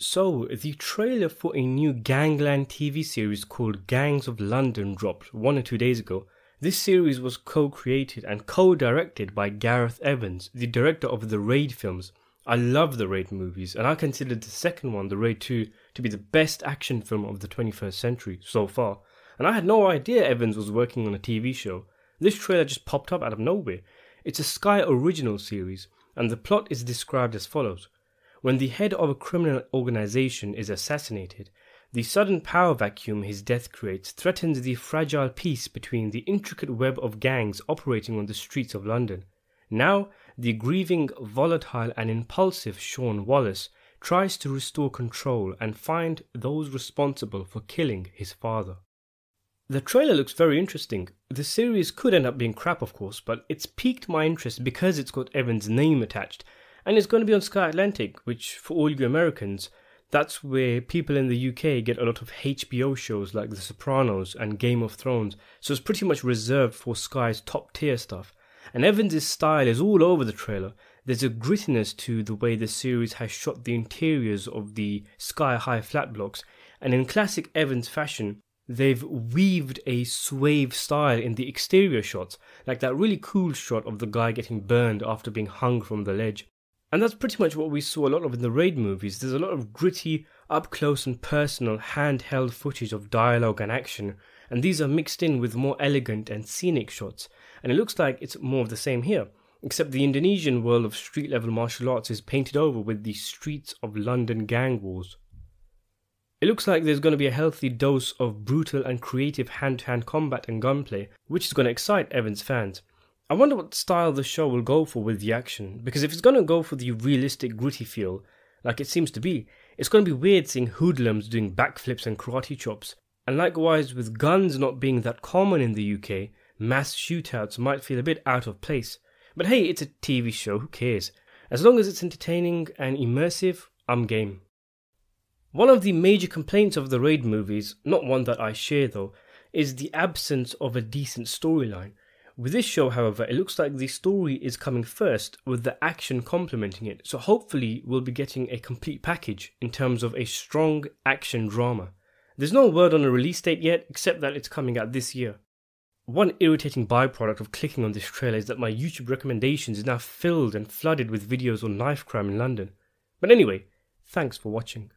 So, the trailer for a new Gangland TV series called Gangs of London dropped one or two days ago. This series was co created and co directed by Gareth Evans, the director of the Raid films. I love the Raid movies, and I consider the second one, The Raid 2, to be the best action film of the 21st century so far. And I had no idea Evans was working on a TV show. This trailer just popped up out of nowhere. It's a Sky original series, and the plot is described as follows. When the head of a criminal organization is assassinated, the sudden power vacuum his death creates threatens the fragile peace between the intricate web of gangs operating on the streets of London. Now, the grieving, volatile, and impulsive Sean Wallace tries to restore control and find those responsible for killing his father. The trailer looks very interesting. The series could end up being crap, of course, but it's piqued my interest because it's got Evan's name attached and it's going to be on Sky Atlantic, which for all you Americans, that's where people in the UK get a lot of HBO shows like The Sopranos and Game of Thrones. So it's pretty much reserved for Sky's top tier stuff. And Evans' style is all over the trailer. There's a grittiness to the way the series has shot the interiors of the sky high flat blocks, and in classic Evans fashion, they've weaved a swave style in the exterior shots, like that really cool shot of the guy getting burned after being hung from the ledge. And that's pretty much what we saw a lot of in the Raid movies. There's a lot of gritty, up close and personal, handheld footage of dialogue and action, and these are mixed in with more elegant and scenic shots. And it looks like it's more of the same here, except the Indonesian world of street level martial arts is painted over with the streets of London gang wars. It looks like there's going to be a healthy dose of brutal and creative hand to hand combat and gunplay, which is going to excite Evans fans. I wonder what style the show will go for with the action, because if it's going to go for the realistic, gritty feel, like it seems to be, it's going to be weird seeing hoodlums doing backflips and karate chops. And likewise, with guns not being that common in the UK, mass shootouts might feel a bit out of place. But hey, it's a TV show, who cares? As long as it's entertaining and immersive, I'm game. One of the major complaints of the Raid movies, not one that I share though, is the absence of a decent storyline. With this show, however, it looks like the story is coming first with the action complementing it, so hopefully we'll be getting a complete package in terms of a strong action drama. There's no word on a release date yet, except that it's coming out this year. One irritating byproduct of clicking on this trailer is that my YouTube recommendations is now filled and flooded with videos on knife crime in London. But anyway, thanks for watching.